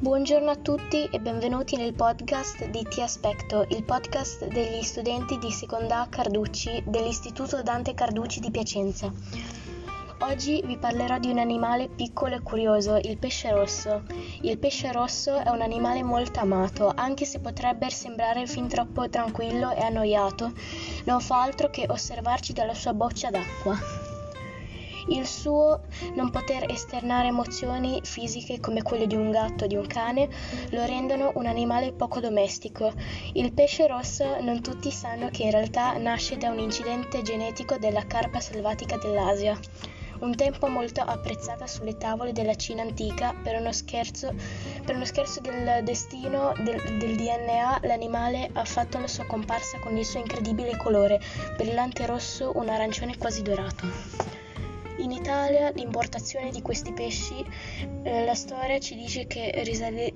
Buongiorno a tutti e benvenuti nel podcast di Ti Aspetto, il podcast degli studenti di Seconda Carducci dell'Istituto Dante Carducci di Piacenza. Oggi vi parlerò di un animale piccolo e curioso, il pesce rosso. Il pesce rosso è un animale molto amato, anche se potrebbe sembrare fin troppo tranquillo e annoiato, non fa altro che osservarci dalla sua boccia d'acqua. Il suo non poter esternare emozioni fisiche come quelle di un gatto o di un cane lo rendono un animale poco domestico. Il pesce rosso non tutti sanno che in realtà nasce da un incidente genetico della carpa selvatica dell'Asia un tempo molto apprezzata sulle tavole della Cina antica per uno scherzo, per uno scherzo del destino del, del, DNA l'animale ha fatto la sua comparsa con il suo incredibile colore brillante rosso un arancione quasi dorato in Italia l'importazione di questi pesci, eh, la storia ci dice che risali-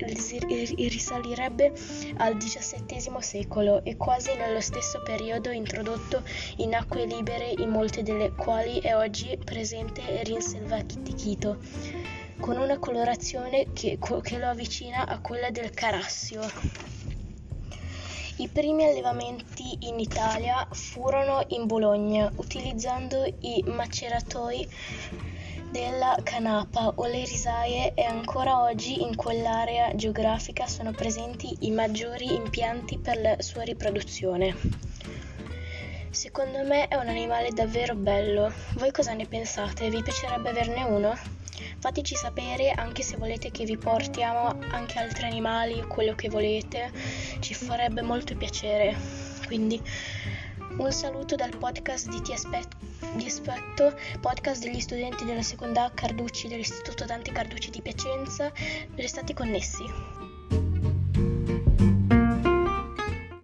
risalirebbe al XVII secolo e quasi nello stesso periodo introdotto in acque libere in molte delle quali è oggi presente rinselvatichito, con una colorazione che, che lo avvicina a quella del carassio. I primi allevamenti in Italia furono in Bologna, utilizzando i maceratoi della canapa o le risaie e ancora oggi in quell'area geografica sono presenti i maggiori impianti per la sua riproduzione. Secondo me è un animale davvero bello. Voi cosa ne pensate? Vi piacerebbe averne uno? Fateci sapere anche se volete che vi portiamo anche altri animali quello che volete, ci farebbe molto piacere. Quindi un saluto dal podcast di Ti Aspetto, Aspetto podcast degli studenti della seconda Carducci dell'Istituto Dante Carducci di Piacenza. Restate connessi.